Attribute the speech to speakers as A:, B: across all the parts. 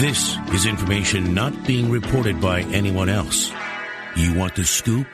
A: This is information not being reported by anyone else. You want the scoop?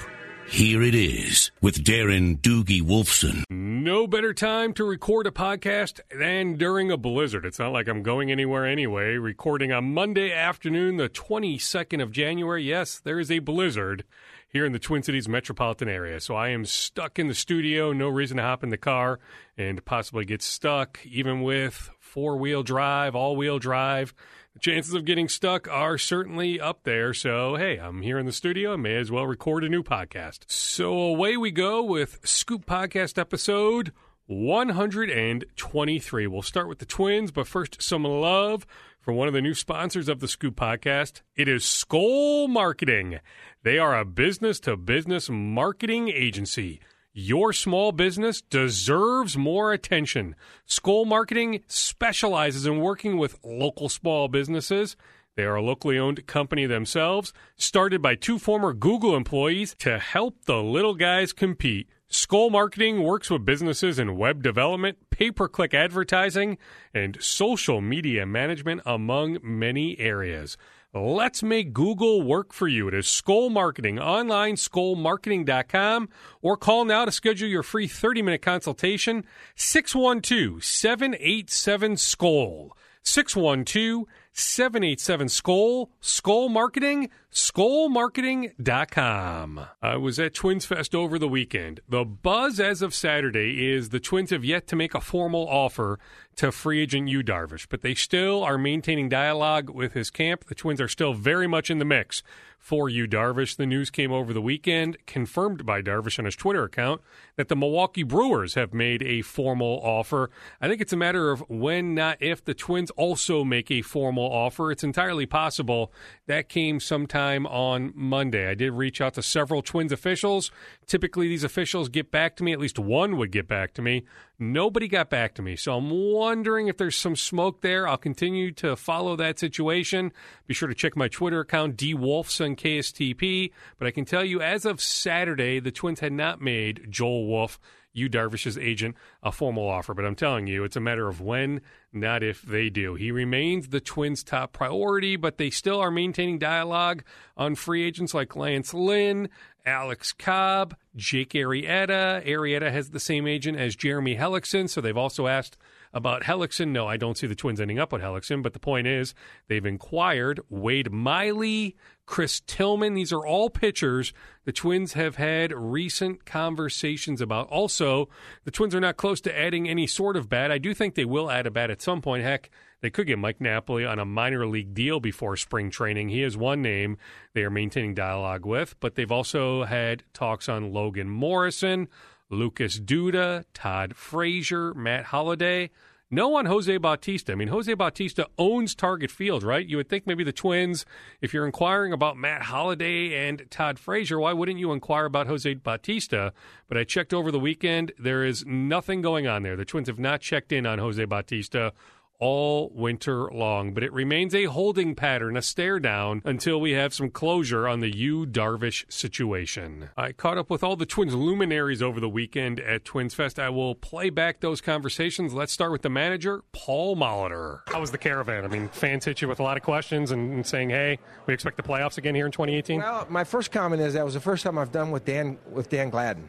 A: Here it is with Darren Doogie Wolfson.
B: No better time to record a podcast than during a blizzard. It's not like I'm going anywhere anyway. Recording on Monday afternoon, the 22nd of January. Yes, there is a blizzard here in the Twin Cities metropolitan area. So I am stuck in the studio, no reason to hop in the car and possibly get stuck, even with four wheel drive, all wheel drive. Chances of getting stuck are certainly up there. So, hey, I'm here in the studio. I may as well record a new podcast. So, away we go with Scoop Podcast episode 123. We'll start with the Twins, but first, some love for one of the new sponsors of the Scoop Podcast. It is Skoll Marketing. They are a business to business marketing agency. Your small business deserves more attention. Skoll Marketing specializes in working with local small businesses. They are a locally owned company themselves, started by two former Google employees to help the little guys compete. Skoll Marketing works with businesses in web development, pay per click advertising, and social media management, among many areas. Let's make Google work for you. It is Skoll Marketing, online, skollmarketing.com, or call now to schedule your free 30 minute consultation, 612 787 Skoll. 612 787 Skoll, Skoll Marketing, skollmarketing.com. I was at Twins Fest over the weekend. The buzz as of Saturday is the Twins have yet to make a formal offer to free agent Yu Darvish, but they still are maintaining dialogue with his camp. The Twins are still very much in the mix for Yu Darvish. The news came over the weekend, confirmed by Darvish on his Twitter account, that the Milwaukee Brewers have made a formal offer. I think it's a matter of when, not if, the Twins also make a formal offer. It's entirely possible that came sometime on Monday. I did reach out to several Twins officials. Typically, these officials get back to me, at least one would get back to me. Nobody got back to me. So I'm wondering if there's some smoke there. I'll continue to follow that situation. Be sure to check my Twitter account, DWolfson KSTP. But I can tell you, as of Saturday, the Twins had not made Joel Wolfe, Yu Darvish's agent, a formal offer. But I'm telling you, it's a matter of when, not if they do. He remains the Twins' top priority, but they still are maintaining dialogue on free agents like Lance Lynn, Alex Cobb, Jake Arrieta. Arrieta has the same agent as Jeremy Hellickson, so they've also asked about Hellickson. No, I don't see the Twins ending up with Hellickson, but the point is they've inquired Wade Miley, Chris Tillman. These are all pitchers the Twins have had recent conversations about. Also, the Twins are not close to adding any sort of bat. I do think they will add a bat at some point. Heck, they could get Mike Napoli on a minor league deal before spring training. He is one name they are maintaining dialogue with, but they've also had talks on Logan Morrison, Lucas Duda, Todd Frazier, Matt Holliday. No on Jose Bautista. I mean, Jose Bautista owns Target Field, right? You would think maybe the Twins, if you're inquiring about Matt Holliday and Todd Frazier, why wouldn't you inquire about Jose Bautista? But I checked over the weekend. There is nothing going on there. The Twins have not checked in on Jose Bautista all winter long. But it remains a holding pattern, a stare down, until we have some closure on the Yu Darvish situation. I caught up with all the Twins luminaries over the weekend at Twins Fest. I will play back those conversations. Let's start with the manager, Paul Molitor. How was the caravan? I mean, fans hit you with a lot of questions and, and saying, hey, we expect the playoffs again here in 2018?
C: Well, my first comment is that was the first time I've done with Dan with Dan Gladden.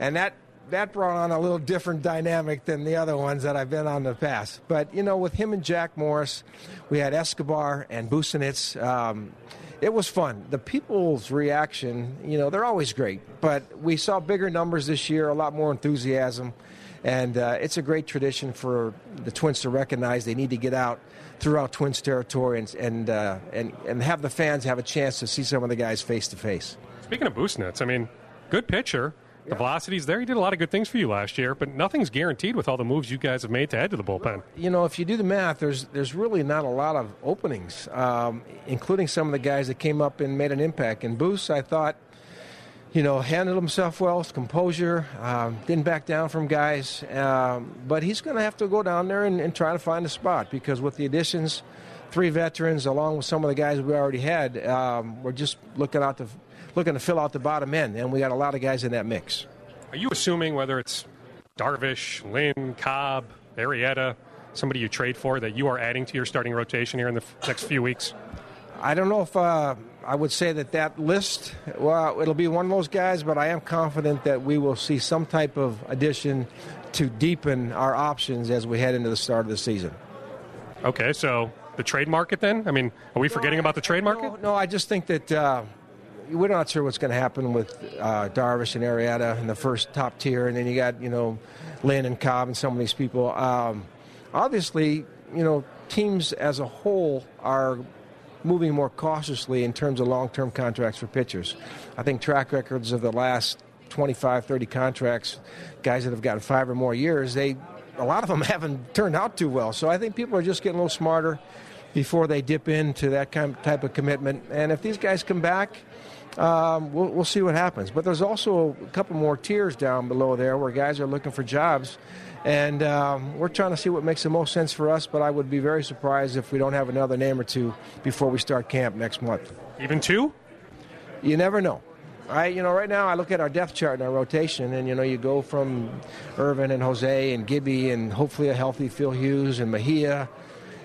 C: And that that brought on a little different dynamic than the other ones that I've been on in the past. But you know, with him and Jack Morris, we had Escobar and Busenitz. Um, it was fun. The people's reaction, you know, they're always great. But we saw bigger numbers this year, a lot more enthusiasm, and uh, it's a great tradition for the Twins to recognize they need to get out throughout Twins territory and and uh, and and have the fans have a chance to see some of the guys face to face.
B: Speaking of Busenitz, I mean, good pitcher. The velocity's there. He did a lot of good things for you last year, but nothing's guaranteed with all the moves you guys have made to add to the bullpen.
C: You know, if you do the math, there's there's really not a lot of openings, um, including some of the guys that came up and made an impact. And Boost, I thought, you know, handled himself well, composure, um, didn't back down from guys. Um, but he's going to have to go down there and, and try to find a spot because with the additions, three veterans along with some of the guys we already had, um, we're just looking out to looking to fill out the bottom end, and we got a lot of guys in that mix.
B: Are you assuming whether it's Darvish, Lynn, Cobb, Arrieta, somebody you trade for that you are adding to your starting rotation here in the next few weeks?
C: I don't know if uh, I would say that that list, well, it'll be one of those guys, but I am confident that we will see some type of addition to deepen our options as we head into the start of the season.
B: Okay, so the trade market then? I mean, are we forgetting about the trade market?
C: No, no I just think that uh, we're not sure what's going to happen with uh, Darvish and Arrieta in the first top tier, and then you got, you know, Lynn and Cobb and some of these people. Um, obviously, you know, teams as a whole are moving more cautiously in terms of long term contracts for pitchers. I think track records of the last 25, 30 contracts, guys that have gotten five or more years, they a lot of them haven't turned out too well. So I think people are just getting a little smarter before they dip into that kind of type of commitment. And if these guys come back, um, we'll, we'll see what happens. But there's also a couple more tiers down below there where guys are looking for jobs and um, we're trying to see what makes the most sense for us, but I would be very surprised if we don't have another name or two before we start camp next month.
B: Even two?
C: You never know. I, you know, right now I look at our depth chart and our rotation, and you know, you go from Ervin and Jose and Gibby, and hopefully a healthy Phil Hughes and Mejia,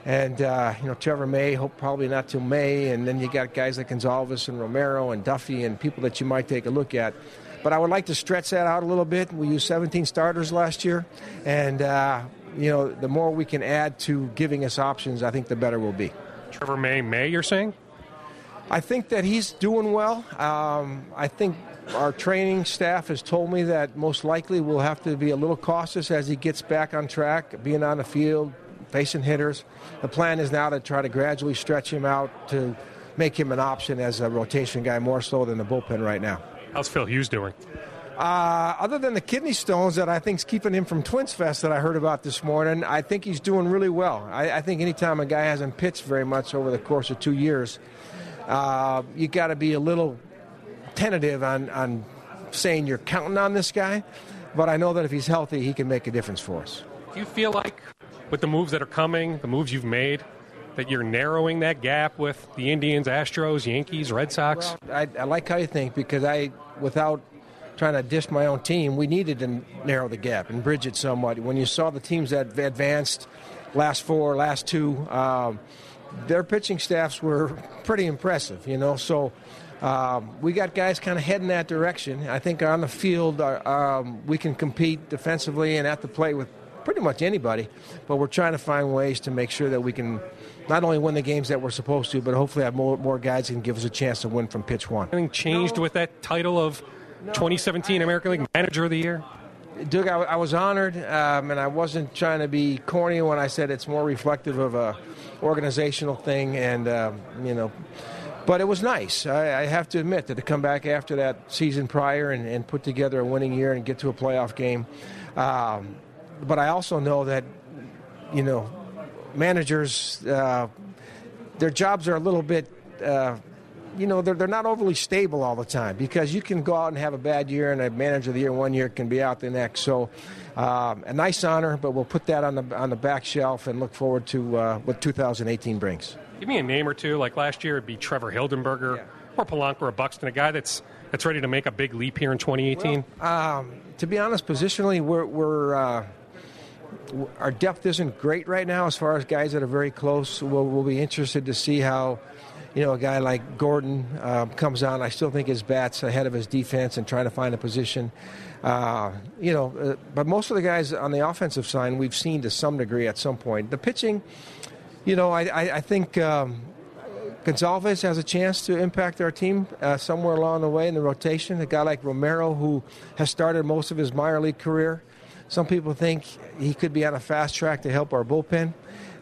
C: and uh, you know Trevor May, hope probably not till May, and then you got guys like Gonsalves and Romero and Duffey and people that you might take a look at. But I would like to stretch that out a little bit. We used 17 starters last year, and uh, you know the more we can add to giving us options, I think the better we'll be.
B: Trevor May, May, you're saying?
C: I think that he's doing well. Um, I think our training staff has told me that most likely we'll have to be a little cautious as he gets back on track, being on the field, facing hitters. The plan is now to try to gradually stretch him out to make him an option as a rotation guy more so than the bullpen right now.
B: How's Phil Hughes doing?
C: Uh, other than the kidney stones that I think is keeping him from Twins Fest that I heard about this morning, I think he's doing really well. I, I think anytime a guy hasn't pitched very much over the course of two years, uh, you got to be a little tentative on, on saying you're counting on this guy. But I know that if he's healthy, he can make a difference for us.
B: Do you feel like, with the moves that are coming, the moves you've made, that you're narrowing that gap with the Indians, Astros, Yankees, Red Sox?
C: I, I like how you think because I, without trying to dish my own team, we needed to narrow the gap and bridge it somewhat. When you saw the teams that advanced last four, last two, um, their pitching staffs were pretty impressive, you know. So um, we got guys kind of heading that direction. I think on the field, uh, um, we can compete defensively and at the plate with pretty much anybody, but we're trying to find ways to make sure that we can not only win the games that we're supposed to, but hopefully have more, more guys that can give us a chance to win from pitch one.
B: Anything changed no. with that title of 2017 American League Manager of the Year?
C: Doug, I, I was honored, um, and I wasn't trying to be corny when I said it's more reflective of a organizational thing, and um, you know. But it was nice. I, I, have to admit that to come back after that season prior and, and put together a winning year and get to a playoff game. Um, but I also know that, you know, managers, uh, their jobs are a little bit, uh, you know, they're, they're not overly stable all the time because you can go out and have a bad year and a manager of the year one year can be out the next. So, um, a nice honor, but we'll put that on the on the back shelf and look forward to uh, what 2018 brings.
B: Give me a name or two. Like last year, it'd be Trevor Hildenberger yeah. or Polanco or Buxton, a guy that's that's ready to make a big leap here in 2018.
C: Well, um, to be honest, positionally, we're, we're uh, our depth isn't great right now as far as guys that are very close. We'll, we'll be interested to see how, you know, a guy like Gordon uh, comes on. I still think his bat's ahead of his defense and trying to find a position. Uh, you know, uh, but most of the guys on the offensive side we've seen to some degree at some point. The pitching, you know, I, I, I think. Um, Gonsalves has a chance to impact our team uh, somewhere along the way in the rotation. A guy like Romero, who has started most of his minor league career, some people think he could be on a fast track to help our bullpen.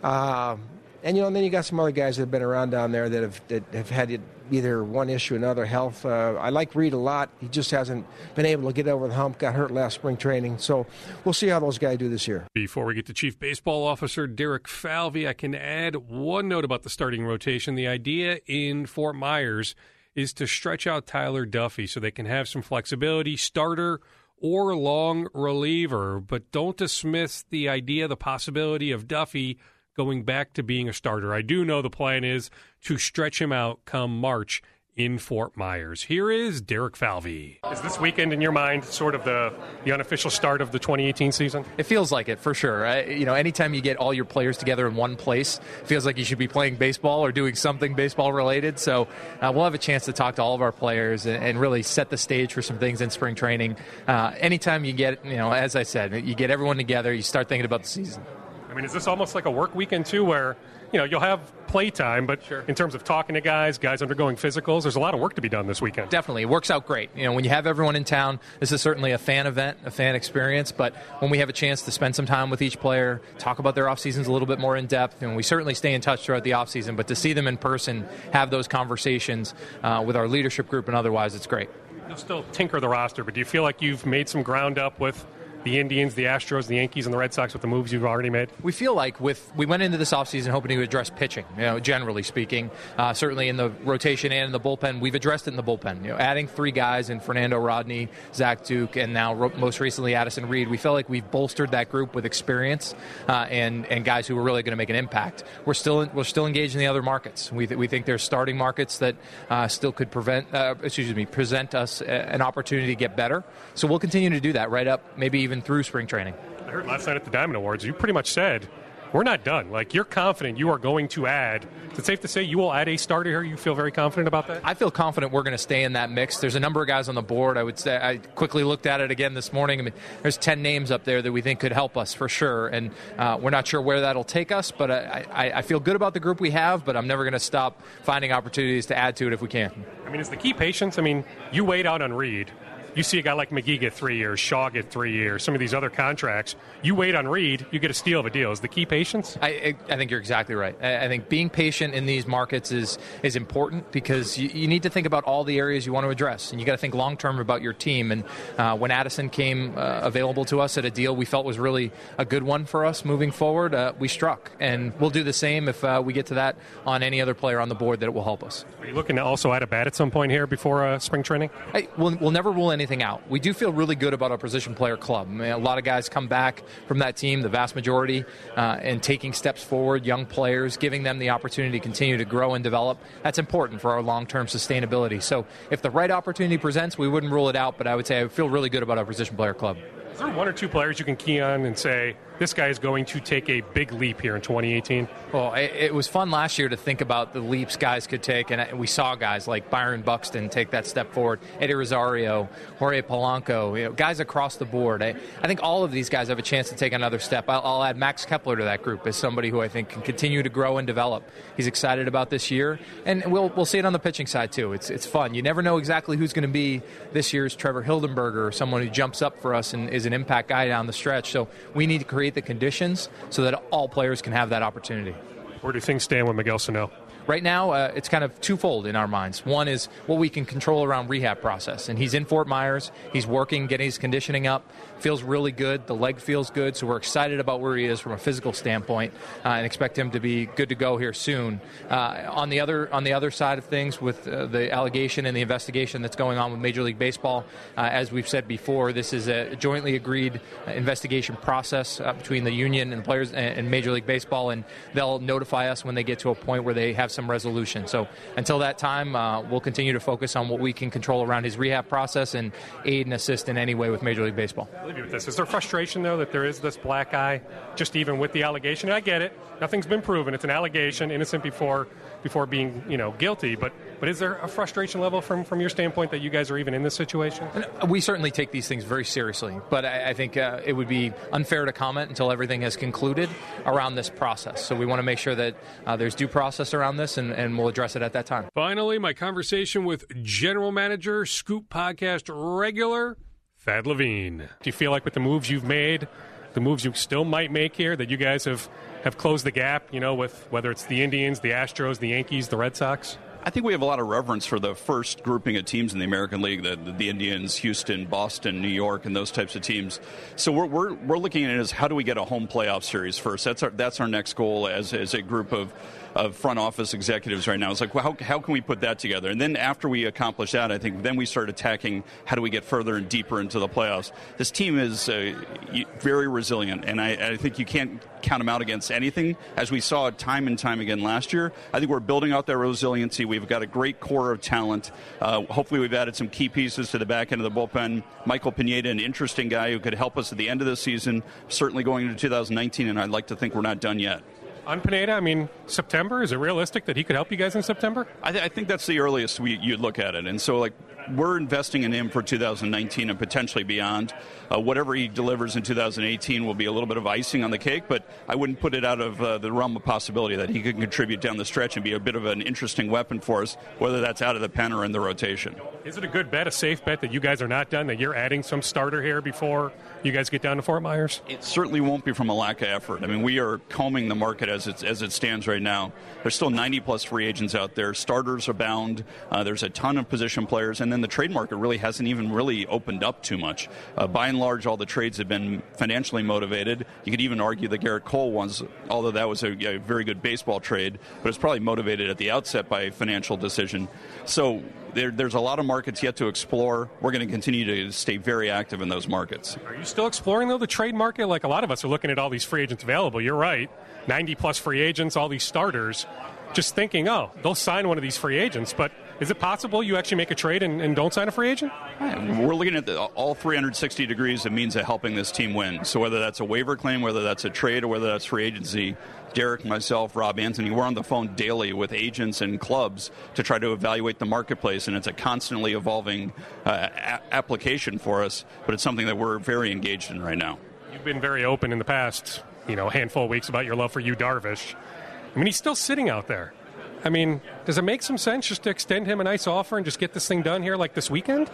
C: Um, and you know, and then you got some other guys that have been around down there that have that have had either one issue or another health. Uh, I like Reed a lot. He just hasn't been able to get over the hump. Got hurt last spring training, so we'll see how those guys do this year.
B: Before we get to Chief Baseball Officer Derek Falvey, I can add one note about the starting rotation. The idea in Fort Myers is to stretch out Tyler Duffey so they can have some flexibility. Starter or long reliever, but don't dismiss the idea, the possibility of Duffey going back to being a starter. I do know the plan is to stretch him out come March in Fort Myers. Here is Derek Falvey. Is this weekend in your mind sort of the, the unofficial start of the 2018 season?
D: It feels like it for sure. I, you know, anytime you get all your players together in one place, it feels like you should be playing baseball or doing something baseball related. So uh, we'll have a chance to talk to all of our players and, and really set the stage for some things in spring training. Uh, anytime you get, you know, as I said, you get everyone together, you start thinking about the season.
B: I mean, is this almost like a work weekend too, where you know you'll have play time, but sure. in terms of talking to guys, guys undergoing physicals, there's a lot of work to be done this weekend.
D: Definitely, it works out great. You know, when you have everyone in town, this is certainly a fan event, a fan experience. But when we have a chance to spend some time with each player, talk about their off seasons a little bit more in depth, and we certainly stay in touch throughout the off season. But to see them in person, have those conversations uh, with our leadership group and otherwise, it's great.
B: You'll still tinker the roster, but do you feel like you've made some ground up with? The Indians, the Astros, the Yankees, and the Red Sox with the moves you've already made?
D: We feel like with we went into this offseason hoping to address pitching, you know, generally speaking. Uh, certainly in the rotation and in the bullpen, we've addressed it in the bullpen. You know, adding three guys in Fernando Rodney, Zach Duke, and now ro- most recently Addison Reed. We feel like we've bolstered that group with experience uh, and and guys who are really going to make an impact. We're still in, we're still engaged in the other markets. We, th- we think there's starting markets that uh, still could prevent uh, excuse me present us a- an opportunity to get better. So we'll continue to do that right up, maybe even through spring training.
B: I heard last night at the Diamond Awards, you pretty much said we're not done. Like you're confident you are going to add. Is it safe to say you will add a starter here? You feel very confident about that?
D: I feel confident we're going to stay in that mix. There's a number of guys on the board. I would say I quickly looked at it again this morning. I mean, there's 10 names up there that we think could help us for sure, and uh, we're not sure where that'll take us. But I, I, I feel good about the group we have. But I'm never going to stop finding opportunities to add to it if we can.
B: I mean, is the key patience? I mean, you wait out on Reed you see a guy like McGee get three years, Shaw get three years, some of these other contracts. You wait on Reed, you get a steal of a deal. Is the key patience?
D: I, I think you're exactly right. I, think being patient in these markets is is important because you, you, need to think about all the areas you want to address, and you got to think long term about your team. And uh, when Addison came uh, available to us at a deal we felt was really a good one for us moving forward, uh, we struck, and we'll do the same if uh, we get to that on any other player on the board that it will help us.
B: Are you looking to also add a bat at some point here before uh, spring training?
D: Hey, we'll, we'll never rule anything out. We do feel really good about our position player club. I mean, a lot of guys come back from that team, the vast majority, uh, and taking steps forward, young players, giving them the opportunity to continue to grow and develop. That's important for our long term sustainability. So if the right opportunity presents, we wouldn't rule it out, but I would say I feel really good about our position player club.
B: Is there one or two players you can key on and say, this guy is going to take a big leap here in 2018?
D: Well, it, it, was fun last year to think about the leaps guys could take, and we saw guys like Byron Buxton take that step forward, Eddie Rosario, Jorge Polanco, you know, guys across the board. I, I, think all of these guys have a chance to take another step. I'll, I'll, add Max Kepler to that group as somebody who I think can continue to grow and develop. He's excited about this year, and we'll we'll see it on the pitching side too. It's it's fun. You never know exactly who's going to be this year's Trevor Hildenberger or someone who jumps up for us and is an impact guy down the stretch. So we need to create the conditions so that all players can have that opportunity.
B: Where do things stand with Miguel Sano?
D: Right now, uh, it's kind of twofold in our minds. One is what we can control around rehab process, and he's in Fort Myers. He's working, getting his conditioning up. Feels really good. The leg feels good, so we're excited about where he is from a physical standpoint, uh, and expect him to be good to go here soon. Uh, on the other on the other side of things, with uh, the allegation and the investigation that's going on with Major League Baseball, uh, as we've said before, this is a jointly agreed uh, investigation process between the union and players and Major League Baseball, and they'll notify us when they get to a point where they have some resolution. So until that time, uh, we'll continue to focus on what we can control around his rehab process and aid and assist in any way with Major League Baseball.
B: With this. Is there frustration, though, that there is this black eye, just even with the allegation? I get it. Nothing's been proven. It's an allegation, innocent before before being you know guilty. But but is there a frustration level from from your standpoint that you guys are even in this situation?
D: We certainly take these things very seriously, but I, I think uh, it would be unfair to comment until everything has concluded around this process. So we want to make sure that uh, there's due process around this, and, and we'll address it at that time.
B: Finally, my conversation with General Manager, Scoop Podcast regular. Thad Levine. Do you feel like with the moves you've made, the moves you still might make here, that you guys have have closed the gap, you know, with whether it's the Indians, the Astros, the Yankees, the Red Sox?
E: I think we have a lot of reverence for the first grouping of teams in the American League, the, the Indians, Houston, Boston, New York, and those types of teams. So we're, we're, we're looking at it as how do we get a home playoff series first? That's our, that's our next goal as, as a group of of front office executives right now. It's like, well, how, how can we put that together? And then after we accomplish that, I think then we start attacking how do we get further and deeper into the playoffs. This team is uh, very resilient, and I, I think you can't count them out against anything. As we saw time and time again last year, I think we're building out their resiliency. We've got a great core of talent. Uh, hopefully, we've added some key pieces to the back end of the bullpen. Michael Pineda, an interesting guy who could help us at the end of the season, certainly going into 2019, and I'd like to think we're not done yet.
B: On Pineda, I mean, September, is it realistic that he could help you guys in September?
E: I, th- I think that's the earliest we, you'd look at it. And so, like, we're investing in him for 2019 and potentially beyond. Uh, whatever he delivers in 2018 will be a little bit of icing on the cake, but I wouldn't put it out of uh, the realm of possibility that he could contribute down the stretch and be a bit of an interesting weapon for us, whether that's out of the pen or in the rotation.
B: Is it a good bet, a safe bet that you guys are not done, that you're adding some starter here before you guys get down to Fort Myers?
E: It certainly won't be from a lack of effort. I mean, we are combing the market as it, as it stands right now. There's still 90 plus free agents out there. Starters are bound. Uh, there's a ton of position players, and then the trade market really hasn't even really opened up too much. Uh, by and large, all the trades have been financially motivated. You could even argue the Gerrit Cole ones, although that was a, a very good baseball trade, but it's probably motivated at the outset by a financial decision. So there, there's a lot of markets yet to explore. We're going to continue to stay very active in those markets.
B: Are you still exploring though the trade market? Like a lot of us are looking at all these free agents available. You're right, 90 plus free agents, all these starters. Just thinking, oh, they'll sign one of these free agents, but is it possible you actually make a trade and, and don't sign a free agent?
E: We're looking at the, all 360 degrees of means of helping this team win. So whether that's a waiver claim, whether that's a trade, or whether that's free agency, Derek, myself, Rob Antony, we're on the phone daily with agents and clubs to try to evaluate the marketplace, and it's a constantly evolving uh, a- application for us, but it's something that we're very engaged in right now.
B: You've been very open in the past, you know, handful of weeks about your love for Yu Darvish. I mean, he's still sitting out there. I mean, does it make some sense just to extend him a nice offer and just get this thing done here like this weekend?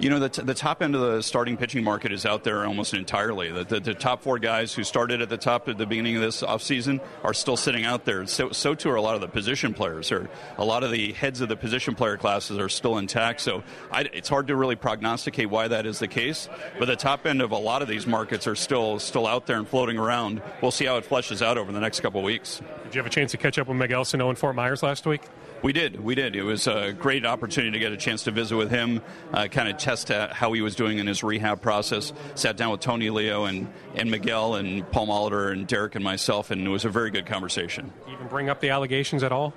E: You know, the, t- the top end of the starting pitching market is out there almost entirely. The, the, the, top four guys who started at the top at the beginning of this offseason are still sitting out there. So, so too are a lot of the position players. Or a lot of the heads of the position player classes are still intact. So I, it's hard to really prognosticate why that is the case. But the top end of a lot of these markets are still still out there and floating around. We'll see how it fleshes out over the next couple of weeks.
B: Did you have a chance to catch up with Miguel Sano in Fort Myers last week?
E: We did. We did. It was a great opportunity to get a chance to visit with him, uh, kind of test how he was doing in his rehab process. Sat down with Tony Leo and, and Miguel and Paul Molitor and Derek and myself, and it was a very good conversation.
B: Even bring up the allegations at all?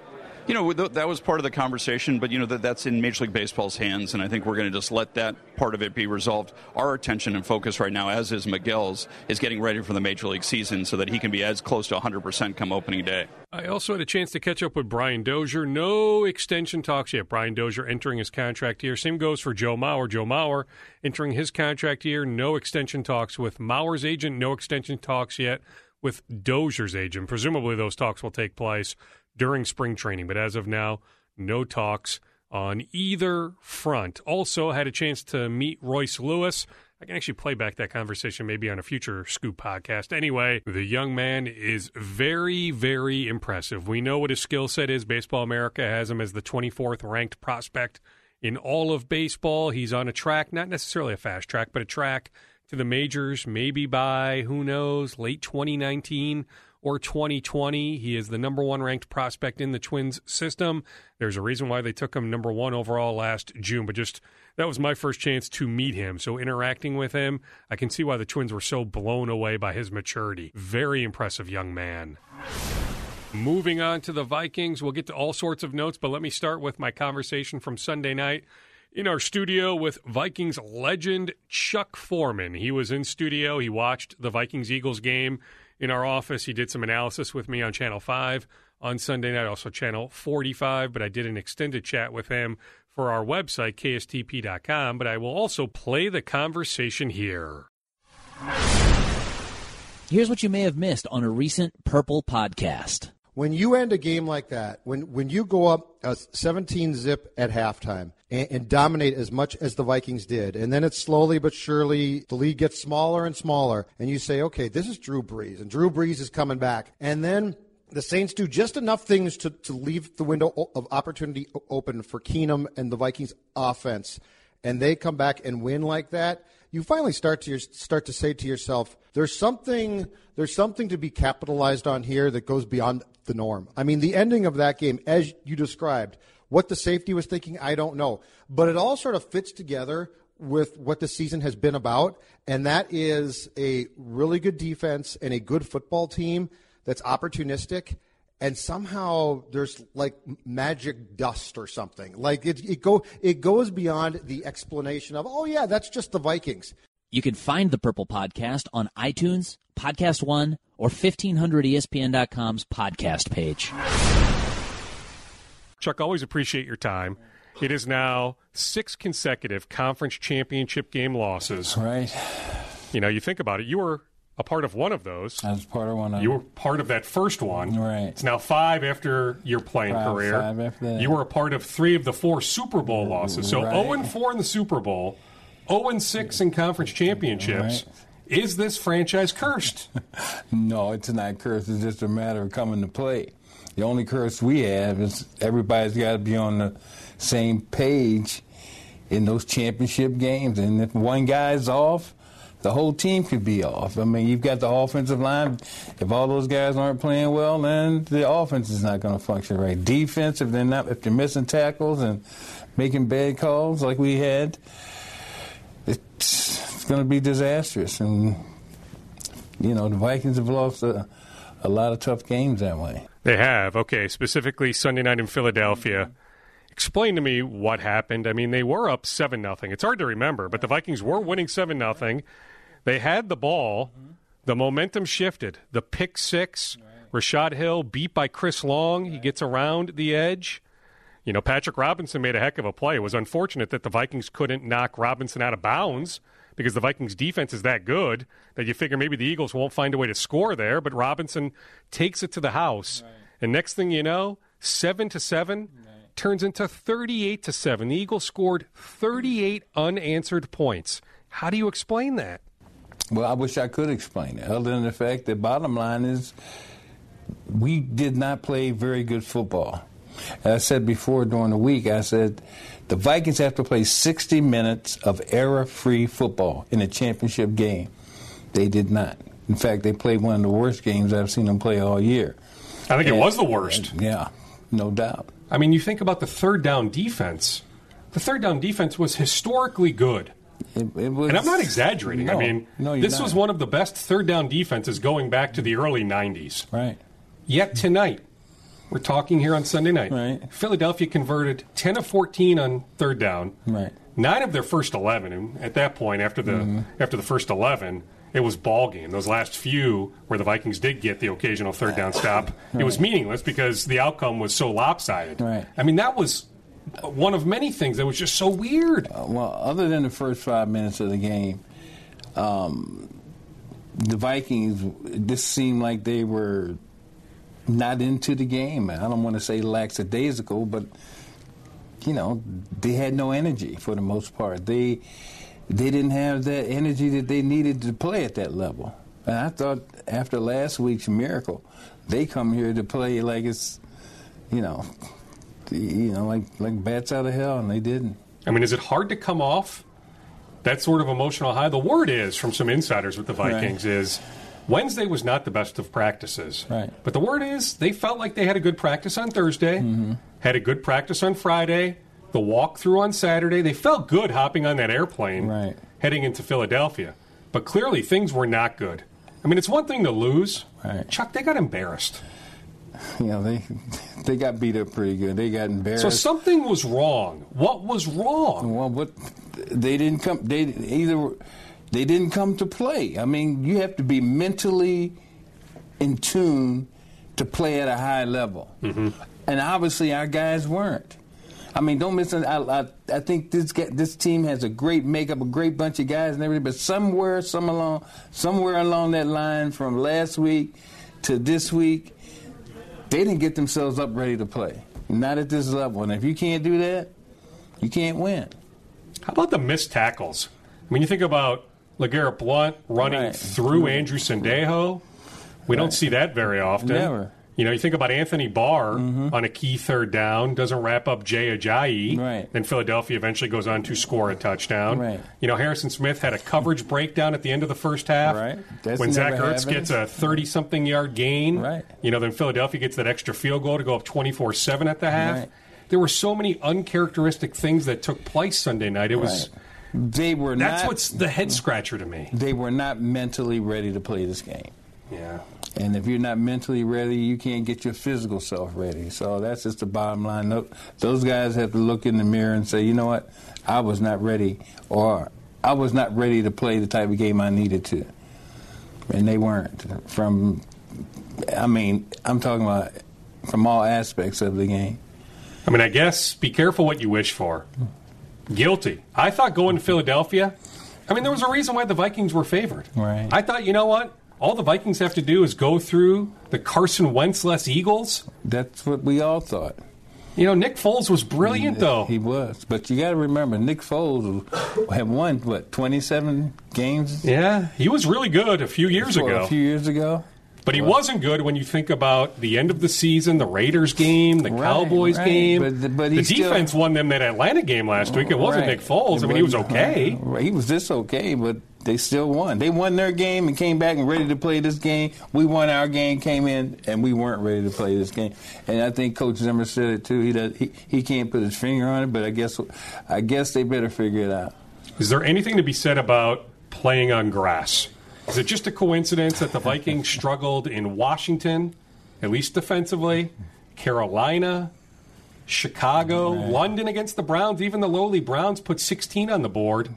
E: You know that was part of the conversation, but you know that that's in Major League Baseball's hands, and I think we're going to just let that part of it be resolved. Our attention and focus right now, as is Miguel's, is getting ready for the Major League season so that he can be as close to 100% come opening day.
B: I also had a chance to catch up with Brian Dozier. No extension talks yet. Brian Dozier entering his contract year. Same goes for Joe Mauer. Joe Mauer entering his contract year. No extension talks with Mauer's agent. No extension talks yet with Dozier's agent. Presumably, those talks will take place during spring training. But as of now, no talks on either front. Also, had a chance to meet Royce Lewis. I can actually play back that conversation maybe on a future Scoop podcast. Anyway, the young man is very, very impressive. We know what his skill set is. Baseball America has him as the 24th ranked prospect in all of baseball. He's on a track, not necessarily a fast track, but a track to the majors, maybe by, who knows, late 2019 or 2020. He is the number one ranked prospect in the Twins system. There's a reason why they took him number one overall last June, but just that was my first chance to meet him. So interacting with him, I can see why the Twins were so blown away by his maturity. Very impressive young man. Moving on to the Vikings, we'll get to all sorts of notes, but let me start with my conversation from Sunday night in our studio with Vikings legend Chuck Foreman. He was in studio. He watched the Vikings Eagles game in our office. He did some analysis with me on Channel 5 on Sunday night, also Channel 45, but I did an extended chat with him for our website, kstp.com. But I will also play the conversation here.
F: Here's what you may have missed on a recent Purple podcast.
G: When you end a game like that, when, when you go up a 17 zip at halftime, and, and, dominate as much as the Vikings did. And then it's slowly but surely the league gets smaller and smaller. And you say, okay, this is Drew Brees, and Drew Brees is coming back. And then the Saints do just enough things to, to leave the window of opportunity open for Keenum and the Vikings offense. And they come back and win like that. You finally start to your, start to say to yourself, there's something there's something to be capitalized on here that goes beyond the norm. I mean, the ending of that game, as you described, what the safety was thinking, I don't know. But it all sort of fits together with what the season has been about, and that is a really good defense and a good football team that's opportunistic and somehow there's like magic dust or something. Like it, it go it goes beyond the explanation of oh yeah, that's just the Vikings.
F: You can find the Purple Podcast on iTunes, Podcast One, or 1500ESPN.com's podcast page.
B: Chuck, always appreciate your time. It is now six consecutive conference championship game losses.
H: Right.
B: You know, you think about it, you were a part of one of those.
H: I was part of one of
B: You were part of that first one.
H: Right.
B: It's now five after your playing
H: Five-
B: career.
H: five after that.
B: You were a part of three of the four Super Bowl losses. So
H: Right.
B: 0 and 4 in the Super Bowl, 0 and 6 in conference championships. Is this franchise cursed?
H: No, it's not cursed. It's just a matter of coming to play. The only curse we have is everybody's got to be on the same page in those championship games. And if one guy's off, the whole team could be off. I mean, you've got the offensive line. If all those guys aren't playing well, then the offense is not going to function right. Defense, if they're not, if they're missing tackles and making bad calls like we had, it's, it's going to be disastrous. And you know, the Vikings have lost a, a lot of tough games that way.
B: They have. Okay, specifically Sunday night in Philadelphia. Explain to me what happened. I mean, they were up 7 nothing. It's hard to remember, but the Vikings were winning 7 nothing. They had the ball. The momentum shifted. The pick 6, Rashod Hill beat by Chris Long. He gets around the edge. You know, Patrick Robinson made a heck of a play. It was unfortunate that the Vikings couldn't knock Robinson out of bounds because the Vikings defense is that good that you figure maybe the Eagles won't find a way to score there, but Robinson takes it to the house. And next thing you know, 7 to 7 turns into 38 to 7. The Eagles scored 38 unanswered points. How do you explain that?
H: Well, I wish I could explain it, other than the fact that bottom line is we did not play very good football. As I said before during the week, I said the Vikings have to play 60 minutes of error free football in a championship game. They did not. In fact, they played one of the worst games I've seen them play all year.
B: I think it was the worst.
H: Yeah, no doubt.
B: I mean, you think about the third down defense. The third down defense was historically good.
H: It, it was,
B: And I'm not exaggerating. I mean,
H: no,
B: this
H: not.
B: was one of the best third down defenses going back to the early 90s.
H: Right.
B: Yet tonight, we're talking here on Sunday night.
H: Right.
B: Philadelphia converted 10 of 14 on third down.
H: Right.
B: Nine of their first 11. And at that point, after the
H: Mm-hmm.
B: after the first 11, it was ball game. Those last few, where the Vikings did get the occasional third down stop, it was meaningless because the outcome was so lopsided.
H: Right.
B: I mean, that was one of many things that was just so weird.
H: Uh, well, other than the first five minutes of the game, um, the Vikings this seemed like they were not into the game. I don't want to say lackadaisical, but you know they had no energy for the most part. They they didn't have that energy that they needed to play at that level. And I thought after last week's miracle, they come here to play like it's you know you know like like bats out of hell, and they didn't.
B: I mean, is it hard to come off that sort of emotional high? The word is from some insiders with the Vikings is Wednesday was not the best of practices.
H: Right.
B: But the word is they felt like they had a good practice on Thursday, mm-hmm. had a good practice on Friday, the walkthrough on Saturday. They felt good hopping on that airplane
H: Right.
B: heading into Philadelphia. But clearly things were not good. I mean, it's one thing to lose.
H: Right.
B: Chuck, they got embarrassed.
H: Know, they they got beat up pretty good. They got embarrassed.
B: So something was wrong. What was wrong?
H: well, what they didn't come. They either they didn't come to play. I mean, you have to be mentally in tune to play at a high level,
B: Mm-hmm.
H: and obviously our guys weren't. I mean, don't miss. I, I, I think this this team has a great makeup, a great bunch of guys and everything. But somewhere, some along, somewhere along that line, from last week to this week, they didn't get themselves up ready to play. Not at this level. And if you can't do that, you can't win.
B: How about the missed tackles? I mean, you think about LeGarrette Blount running
H: Right.
B: through Andrew Sendejo. We don't see that very often.
H: Never.
B: You know, you think about Anthony Barr mm-hmm. on a key third down, doesn't wrap up Jay Ajayi.
H: Right.
B: Then Philadelphia eventually goes on to score a touchdown.
H: Right.
B: You know, Harrison Smith had a coverage breakdown at the end of the first half.
H: Right. That's
B: when Zach Ertz
H: happens.
B: gets a 30 something yard gain.
H: Right.
B: You know, then Philadelphia gets that extra field goal to go up 24 7 at the half.
H: Right.
B: There were so many uncharacteristic things that took place Sunday night. It was.
H: They were not
B: That's
H: not.
B: what's the head scratcher to me.
H: They were not mentally ready to play this game.
B: Yeah.
H: And if you're not mentally ready, you can't get your physical self ready. So that's just the bottom line. Those guys have to look in the mirror and say, you know what, I was not ready, or I was not ready to play the type of game I needed to. And they weren't. From, I mean, I'm talking about from all aspects of the game.
B: I mean, I guess be careful what you wish for. Guilty. I thought going to Philadelphia, I mean, there was a reason why the Vikings were favored.
H: Right.
B: I thought, you know what? All the Vikings have to do is go through the Carson Wentz-less Eagles.
H: That's what we all thought.
B: You know, Nick Foles was brilliant, though.
H: He was. But you got to remember, Nick Foles had won, what, 27 games?
B: Yeah, he was really good a few years ago.
H: A few years ago.
B: But he well, wasn't good when you think about the end of the season, the Raiders game, the right, Cowboys
H: right.
B: game.
H: But, but
B: the
H: defense
B: still, won them that Atlanta game last week. It wasn't
H: right.
B: Nick Foles. I mean, he was okay.
H: He was just okay, but they still won. They won their game and came back and ready to play this game. We won our game, came in, and we weren't ready to play this game. And I think Coach Zimmer said it too. He does. He, he can't put his finger on it, but I guess I guess they better figure it out.
B: Is there anything to be said about playing on grass? Is it just a coincidence that the Vikings struggled in Washington, at least defensively, Carolina, Chicago, right. London against the Browns? Even the lowly Browns put 16 on the board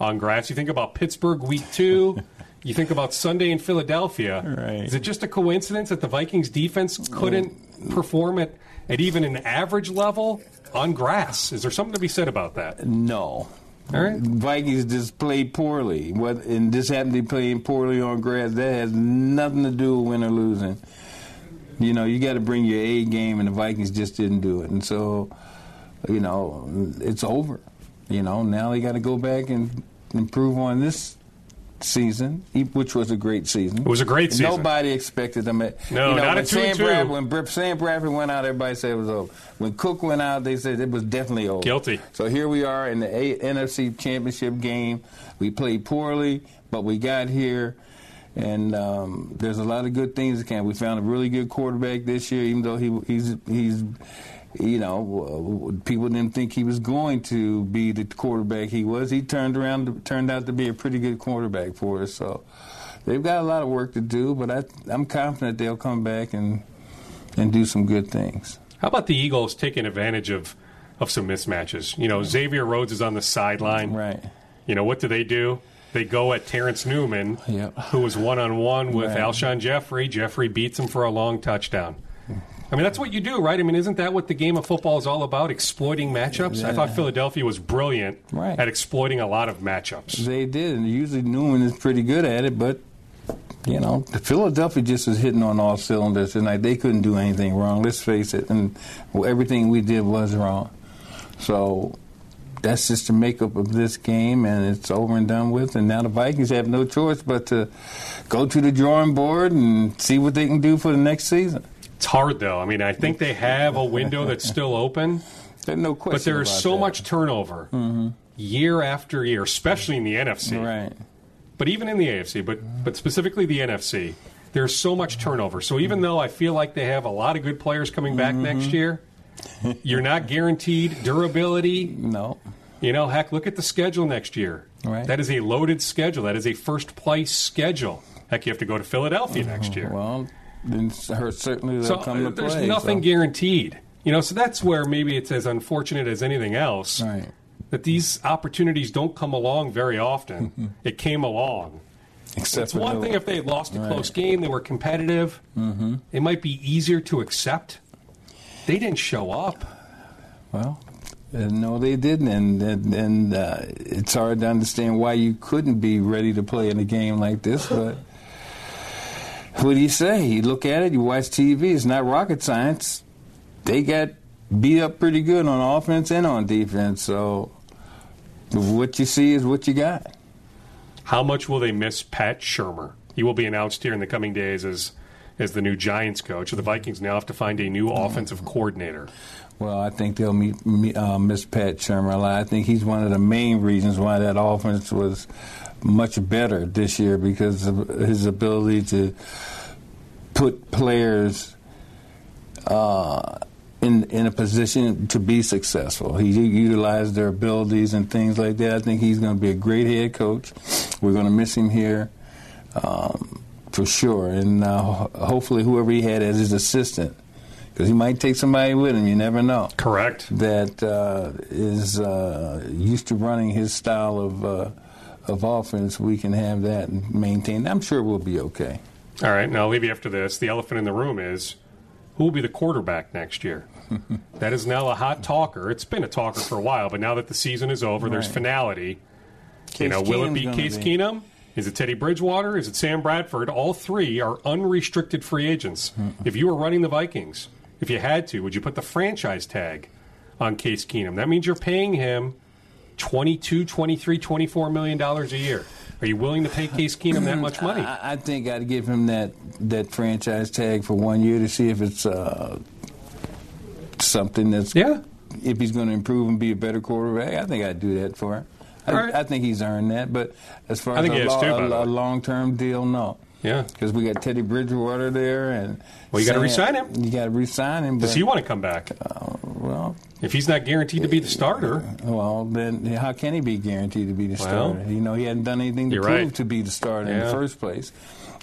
B: on grass. You think about Pittsburgh week two. You think about Sunday in Philadelphia.
H: Right.
B: Is it just a coincidence that the Vikings defense couldn't perform at, at even an average level on grass? Is there something to be said about that?
H: No.
B: Right.
H: Vikings just played poorly. What and this happened to be playing poorly on grass. That has nothing to do with winning or losing. You know, you got to bring your A game, and the Vikings just didn't do it. And so, you know, it's over. You know, now they got to go back and improve on this season, which was a great season.
B: It was a great season.
H: Nobody expected them. At,
B: no,
H: you know,
B: not
H: when
B: a two
H: Sam
B: two.
H: Bradford, when Sam Bradford went out, everybody said it was over. When Cook went out, they said it was definitely over.
B: Guilty.
H: So here we are in the a- NFC Championship game. We played poorly, but we got here. And um, there's a lot of good things that can. We found a really good quarterback this year, even though he he's he's you know, people didn't think he was going to be the quarterback he was. He turned around, turned out to be a pretty good quarterback for us. So they've got a lot of work to do, but I, I'm confident they'll come back and and do some good things.
B: How about the Eagles taking advantage of of some mismatches? You know, Xavier Rhodes is on the sideline.
H: Right.
B: You know, what do they do? They go at Terrence Newman,
H: yep.
B: who was one on one with
H: right.
B: Alshon Jeffery. Jeffery beats him for a long touchdown. I mean, that's what you do, right? I mean, isn't that what the game of football is all about? Exploiting matchups?
H: Yeah.
B: I thought Philadelphia was brilliant
H: right.
B: at exploiting a lot of matchups.
H: They did, and usually Newman is pretty good at it, but you know, the Philadelphia just was hitting on all cylinders tonight. They couldn't do anything wrong. Let's face it, and well, everything we did was wrong. So that's just the makeup of this game, and it's over and done with. And now the Vikings have no choice but to go to the drawing board and see what they can do for the next season.
B: It's hard, though. I mean, I think they have a window that's still open.
H: There's no question.
B: But there's so
H: that.
B: much turnover
H: mm-hmm.
B: year after year, especially in the NFC.
H: Right.
B: But even in the AFC, but but specifically the NFC, there's so much turnover. So even though I feel like they have a lot of good players coming back
H: mm-hmm.
B: next year, you're not guaranteed durability.
H: No.
B: You know, heck, look at the schedule next year.
H: Right.
B: That is a loaded schedule. That is a first place schedule. Heck, you have to go to Philadelphia next year.
H: Well, then certainly they'll
B: so,
H: come to
B: there's
H: play.
B: nothing
H: so.
B: guaranteed. You know, so that's where maybe it's as unfortunate as anything else.
H: Right.
B: That these opportunities don't come along very often. it came along.
H: Except
B: it's one thing if they lost a
H: right.
B: close game, they were competitive.
H: Mm-hmm.
B: It might be easier to accept. They didn't show up.
H: Well, uh, no, they didn't, and and, and uh, it's hard to understand why you couldn't be ready to play in a game like this. But what do you say? You look at it, you watch TV. It's not rocket science. They got beat up pretty good on offense and on defense. So what you see is what you got.
B: How much will they miss Pat Shurmur? He will be announced here in the coming days as as the new Giants coach. The Vikings now have to find a new offensive coordinator.
H: Well, I think they'll meet, uh, miss Pat Shurmur a lot. I think he's one of the main reasons why that offense was much better this year because of his ability to put players uh, in in a position to be successful. He utilized their abilities and things like that. I think he's going to be a great head coach. We're going to miss him here. Um, for sure. And uh, hopefully, whoever he had as his assistant, because he might take somebody with him. You never know.
B: Correct.
H: That uh, is uh, used to running his style of uh, of offense. We can have that and maintain. I'm sure we'll be okay.
B: All right. Now I'll leave you after this. The elephant in the room is who will be the quarterback next year. that is now a hot talker. It's been a talker for a while, but now that the season is over, there's finality.
H: Case
B: you know, will it be Case
H: be-
B: Keenum? Is it Teddy Bridgewater? Is it Sam Bradford? All three are unrestricted free agents. If you were running the Vikings, if you had to, would you put the franchise tag on Case Keenum? That means you're paying him 22, 23, 24 million dollars a year. Are you willing to pay Case Keenum that much money?
H: I, I think I'd give him that that franchise tag for one year to see if it's uh, something that's
B: Yeah.
H: If he's going to improve and be a better quarterback, I think I'd do that for him. I,
B: right.
H: I think he's earned that. But as far
B: I
H: as a,
B: he has too, by the
H: long term deal, no.
B: Yeah.
H: Because we got Teddy Bridgewater there, and
B: Well, you gotta resign him.
H: You got to resign him.
B: Does
H: but-
B: he want to come back?
H: Well,
B: If he's not guaranteed to be the starter,
H: well, then how can he be guaranteed to be the
B: Well,
H: starter? You know, he hadn't done anything to prove
B: right.
H: to be the starter in the first place.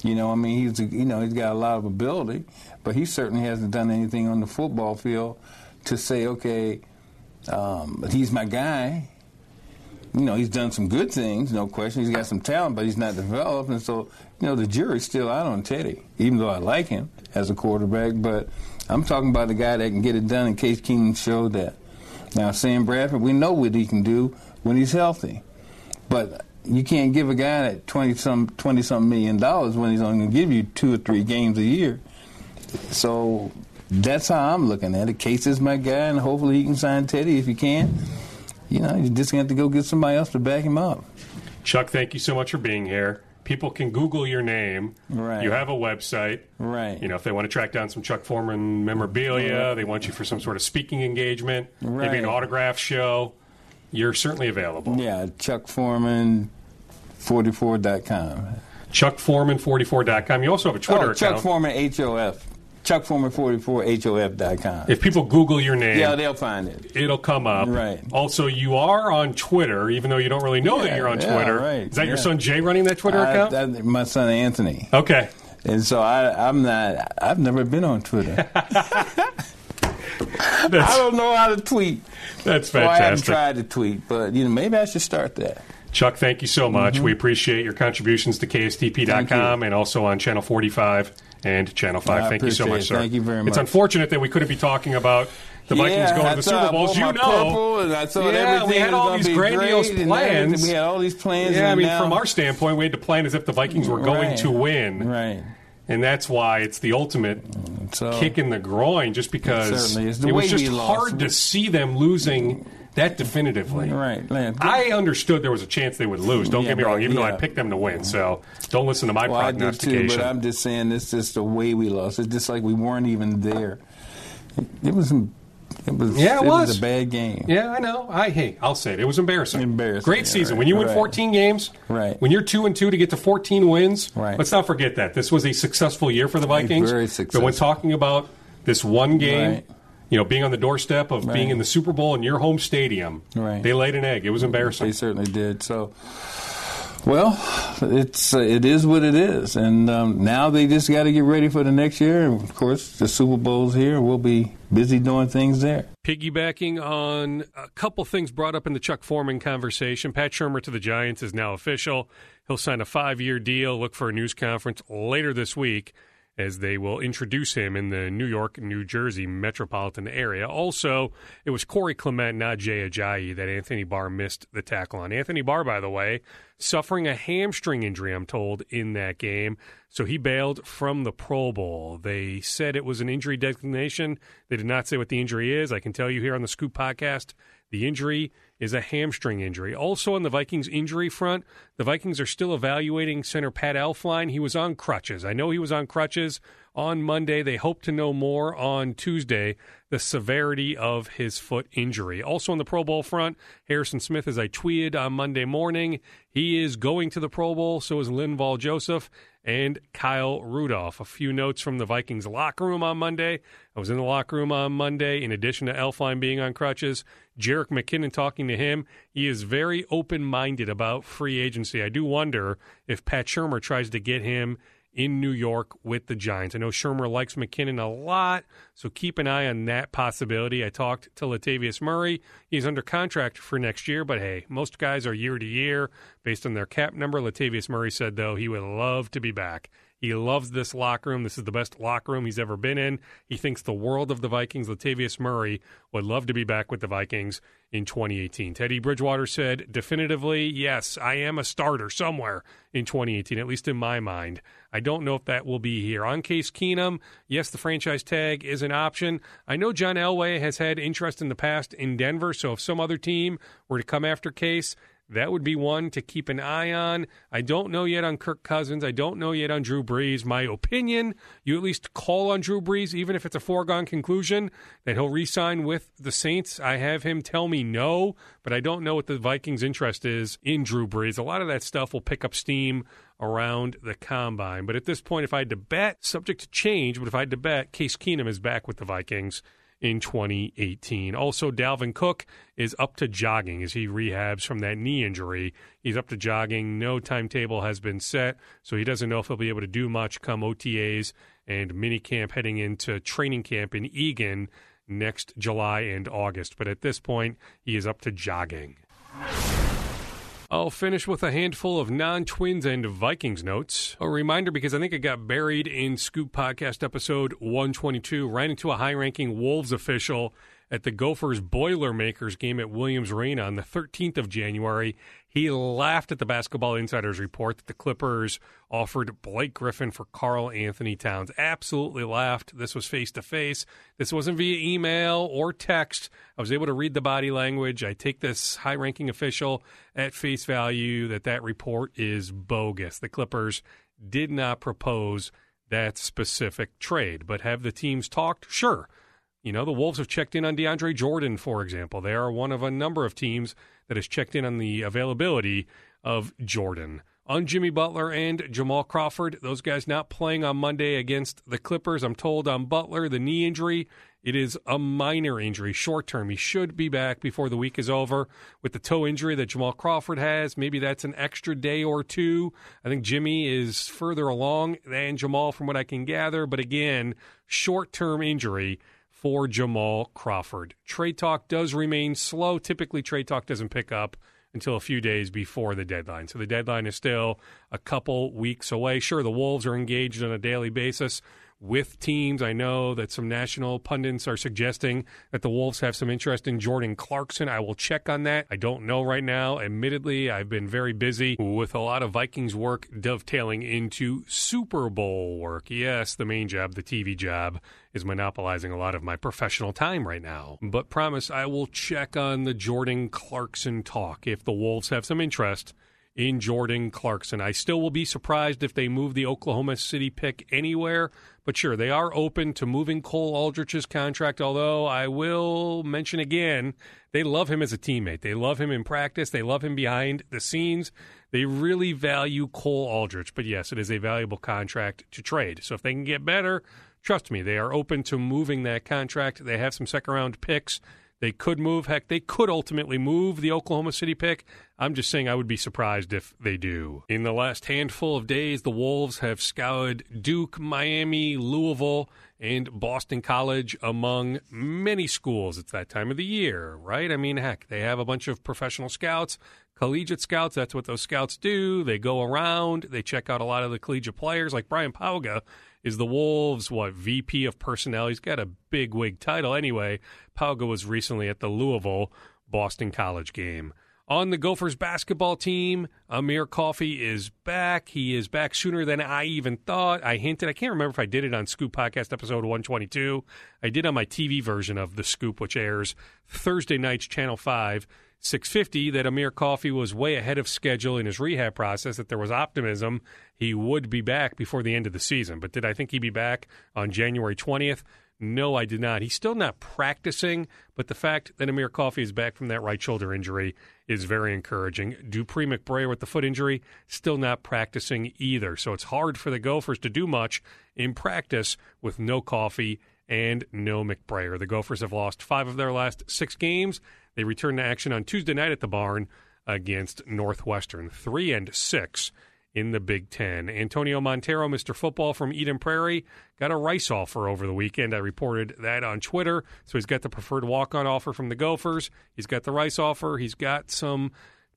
H: You know, I mean, he's a, you know he's got a lot of ability, but he certainly hasn't done anything on the football field to say, okay, um, he's my guy. You know, he's done some good things, no question. He's got some talent, but he's not developed, and so you know the jury's still out on Teddy. Even though I like him as a quarterback, but I'm talking about the guy that can get it done. In case Keenum showed that. Now, Sam Bradford, we know what he can do when he's healthy, but you can't give a guy that twenty some twenty some million dollars when he's only going to give you two or three games a year. So that's how I'm looking at it. Case is my guy, and hopefully he can sign Teddy if he can you know, you just have to go get somebody else to back him up.
B: Chuck, thank you so much for being here. People can Google your name.
H: Right.
B: You have a website.
H: Right.
B: You know, if they want to track down some Chuck Foreman memorabilia, right. they want you for some sort of speaking engagement, right. maybe an autograph show, you're certainly available.
H: Yeah, chuckforeman44.com.
B: Chuckforeman44.com. You also have a Twitter
H: oh, Chuck
B: account.
H: Chuck Foreman HOF. Chuckforeman44hof.com.
B: If people Google your name,
H: yeah, they'll find it.
B: It'll come up.
H: Right.
B: Also, you are on Twitter, even though you don't really know
H: yeah, that
B: you're on
H: yeah,
B: Twitter.
H: Right.
B: Is that
H: yeah.
B: your son Jay running that Twitter
H: I,
B: account?
H: My son Anthony.
B: Okay.
H: And so I, I'm not. I've never been on Twitter. I don't know how to tweet.
B: That's
H: fantastic. I haven't tried to tweet, but you know maybe I should start that.
B: Chuck, thank you so much. Mm-hmm. We appreciate your contributions to KSTP.com
H: you.
B: and also on Channel 45 and Channel 5.
H: I
B: thank you so much,
H: it.
B: sir.
H: Thank you very much.
B: It's unfortunate that we couldn't be talking about the Vikings
H: yeah,
B: going to the Super Bowl. You know.
H: purple, and I thought
B: Yeah,
H: everything
B: we had
H: was
B: all these grandiose
H: great,
B: plans.
H: We had all these plans.
B: Yeah, I mean,
H: now-
B: from our standpoint, we had to plan as if the Vikings were going
H: Right.
B: to win.
H: right.
B: And that's why it's the ultimate
H: So
B: kick in the groin, just because
H: It certainly is. The
B: it was just
H: we lost.
B: hard to see them losing that definitively.
H: right, man.
B: I understood there was a chance they would lose. Don't
H: Yeah,
B: get me wrong, even though I picked them to win. So don't listen to my
H: well, I did too,
B: prognostication.
H: but I'm just saying this is the way we lost. It's just like we weren't even there. It was. It was.
B: Yeah, it was.
H: a bad game.
B: yeah, I know. I hey, I'll say it. It was embarrassing.
H: Embarrassing,
B: Great
H: yeah,
B: season.
H: right,
B: when you win
H: right.
B: 14 games,
H: Right.
B: When you're two and two to get to 14 wins,
H: Right.
B: Let's not forget that this was a successful year for the Vikings.
H: Very successful.
B: But when talking about this one game,
H: Right.
B: You know, being on the doorstep of being in the Super Bowl in your home stadium,
H: Right.
B: they laid an egg. It was embarrassing.
H: They certainly did. So, well, it's uh, it is what it is, and um, now they just got to get ready for the next year. And of course, the Super Bowl's here. We'll be busy doing things there.
B: Piggybacking on a couple things brought up in the Chuck Foreman conversation, Pat Shurmur to the Giants is now official. He'll sign a five year deal. Look for a news conference later this week as they will introduce him in the New York, New Jersey metropolitan area. Also, it was Corey Clement, not Jay Ajayi, that Anthony Barr missed the tackle on. Anthony Barr, by the way, suffering a hamstring injury, I'm told, in that game. So he bailed from the Pro Bowl. They said it was an injury designation. They did not say what the injury is. I can tell you here on the Scoop podcast, the injury is a hamstring injury. Also on the Vikings injury front, the Vikings are still evaluating center Pat Elflein. He was on crutches. I know he was on crutches on Monday. They hope to know more on Tuesday the severity of his foot injury. Also on the Pro Bowl front, Harrison Smith, as I tweeted on Monday morning, he is going to the Pro Bowl. So is Linval Joseph and Kyle Rudolph. A few notes from the Vikings locker room on Monday. I was in the locker room on Monday. In addition to Elflein being on crutches, Jerick McKinnon talking to him. He is very open minded about free agency. I do wonder if Pat Shurmur tries to get him in New York with the Giants. I know Shurmur likes McKinnon a lot, so keep an eye on that possibility. I talked to Latavius Murray. He's under contract for next year, but hey, most guys are year to year based on their cap number. Latavius Murray said, though, he would love to be back. He loves this locker room. This is the best locker room he's ever been in. He thinks the world of the Vikings. Latavius Murray would love to be back with the Vikings in 2018. Teddy Bridgewater said definitively, yes, I am a starter somewhere in 2018, at least in my mind. I don't know if that will be here. On Case Keenum, yes, the franchise tag is an option. I know John Elway has had interest in the past in Denver, so if some other team were to come after Case, that would be one to keep an eye on. I don't know yet on Kirk Cousins. I don't know yet on Drew Brees. My opinion, you at least call on Drew Brees, even if it's a foregone conclusion that he'll re sign with the Saints. I have him tell me no, but I don't know what the Vikings' interest is in Drew Brees. A lot of that stuff will pick up steam around the combine. But at this point, if I had to bet, subject to change, but if I had to bet, Case Keenum is back with the Vikings in 2018. Also, Dalvin Cook is up to jogging as he rehabs from that knee injury. He's up to jogging. No timetable has been set, so he doesn't know if he'll be able to do much come OTAs and minicamp heading into training camp in Eagan next July and August. But at this point, he is up to jogging. I'll finish with a handful of non twins and Vikings notes. A reminder because I think it got buried in Scoop Podcast episode 122. Ran into a high ranking Wolves official at the Gophers Boilermakers game at Williams Arena on the 13th of January. He laughed at the Basketball Insider's report that the Clippers offered Blake Griffin for Karl-Anthony Towns. Absolutely laughed. This was face to face. This wasn't via email or text. I was able to read the body language. I take this high ranking official at face value that that report is bogus. The Clippers did not propose that specific trade, but have the teams talked? Sure. You know, the Wolves have checked in on DeAndre Jordan, for example. They are one of a number of teams that has checked in on the availability of Jordan. On Jimmy Butler and Jamal Crawford, those guys not playing on Monday against the Clippers. I'm told on Butler, the knee injury, it is a minor injury, short term. He should be back before the week is over. With the toe injury that Jamal Crawford has, maybe that's an extra day or two. I think Jimmy is further along than Jamal, from what I can gather. But again, short term injury for Jamal Crawford. Trade talk does remain slow. Typically, trade talk doesn't pick up until a few days before the deadline. So the deadline is still a couple weeks away. Sure, the Wolves are engaged on a daily basis with teams. I know that some national pundits are suggesting that the Wolves have some interest in Jordan Clarkson. I will check on that. I don't know right now. Admittedly, I've been very busy with a lot of Vikings work dovetailing into Super Bowl work. Yes, the main job, the TV job, is monopolizing a lot of my professional time right now. But promise I will check on the Jordan Clarkson talk if the Wolves have some interest in Jordan Clarkson. I still will be surprised if they move the Oklahoma City pick anywhere, but sure, they are open to moving Cole Aldrich's contract, although I will mention again, they love him as a teammate. They love him in practice, they love him behind the scenes. They really value Cole Aldrich, but yes, it is a valuable contract to trade. So if they can get better, trust me, they are open to moving that contract. They have some second round picks they could move. Heck, they could ultimately move the Oklahoma City pick. I'm just saying I would be surprised if they do. In the last handful of days, the Wolves have scoured Duke, Miami, Louisville, and Boston College among many schools. It's that time of the year, right? I mean, heck, they have a bunch of professional scouts, collegiate scouts. That's what those scouts do. They go around, they check out a lot of the collegiate players, like Brian Pauga is the Wolves what VP of personnel. He's got a big wig title anyway. Pauga was recently at the Louisville Boston College game. On the Gophers basketball team, Amir Coffey is back. He is back sooner than I even thought. I hinted, I can't remember if I did it on Scoop Podcast episode 122. I did on my TV version of The Scoop, which airs Thursday nights, Channel 5. 650 that Amir Coffey was way ahead of schedule in his rehab process, that there was optimism he would be back before the end of the season. But did I think he'd be back on January 20th? No, I did not. He's still not practicing, but the fact that Amir Coffey is back from that right shoulder injury is very encouraging. Dupree McBrayer with the foot injury, still not practicing either. So it's hard for the Gophers to do much in practice with no Coffey and no McBrayer. The Gophers have lost five of their last six games. They return to action on Tuesday night at the barn against Northwestern. Three and six in the Big Ten. Antonio Montero, Mr. Football from Eden Prairie, got a Rice offer over the weekend. I reported that on Twitter. So he's got the preferred walk on offer from the Gophers. He's got the Rice offer. He's got some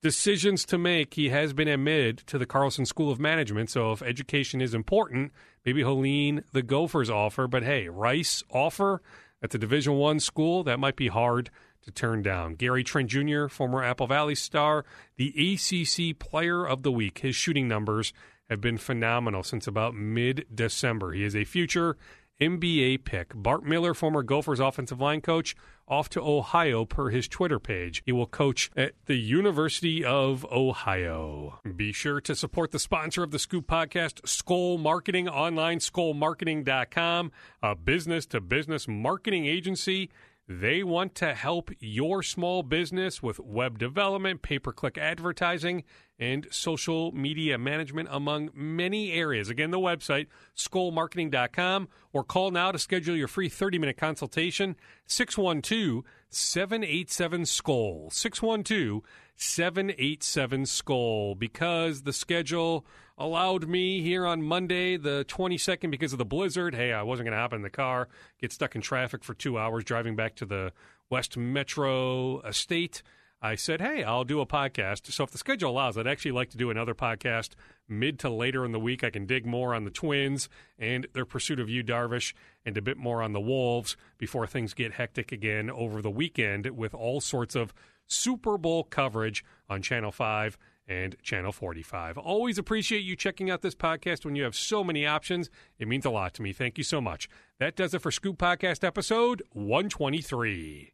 B: decisions to make. He has been admitted to the Carlson School of Management. So if education is important, maybe he'll lean the Gophers offer. But hey, Rice offer at the Division One school, that might be hard to turn down. Gary Trent Jr., former Apple Valley star, the ACC Player of the Week. His shooting numbers have been phenomenal since about mid December. He is a future NBA pick. Bart Miller, former Gophers offensive line coach, off to Ohio per his Twitter page. He will coach at the University of Ohio. Be sure to support the sponsor of the Scoop podcast, Skoll Marketing, online skollmarketing.com, a business to business marketing agency they want to help your small business with web development, pay per click advertising, and social media management, among many areas. Again, the website, skollmarketing.com, or call now to schedule your free 30 minute consultation, 612 787 Skoll. 612 787 Skoll Because the schedule allowed me here on Monday, the 22nd, because of the blizzard. Hey, I wasn't going to hop in the car, get stuck in traffic for two hours driving back to the West Metro Estate. I said, hey, I'll do a podcast. So if the schedule allows, I'd actually like to do another podcast mid to later in the week. I can dig more on the Twins and their pursuit of Yu Darvish and a bit more on the Wolves before things get hectic again over the weekend with all sorts of Super Bowl coverage on Channel 5 and Channel 45. Always appreciate you checking out this podcast when you have so many options. It means a lot to me. Thank you so much. That does it for Scoop Podcast episode 123.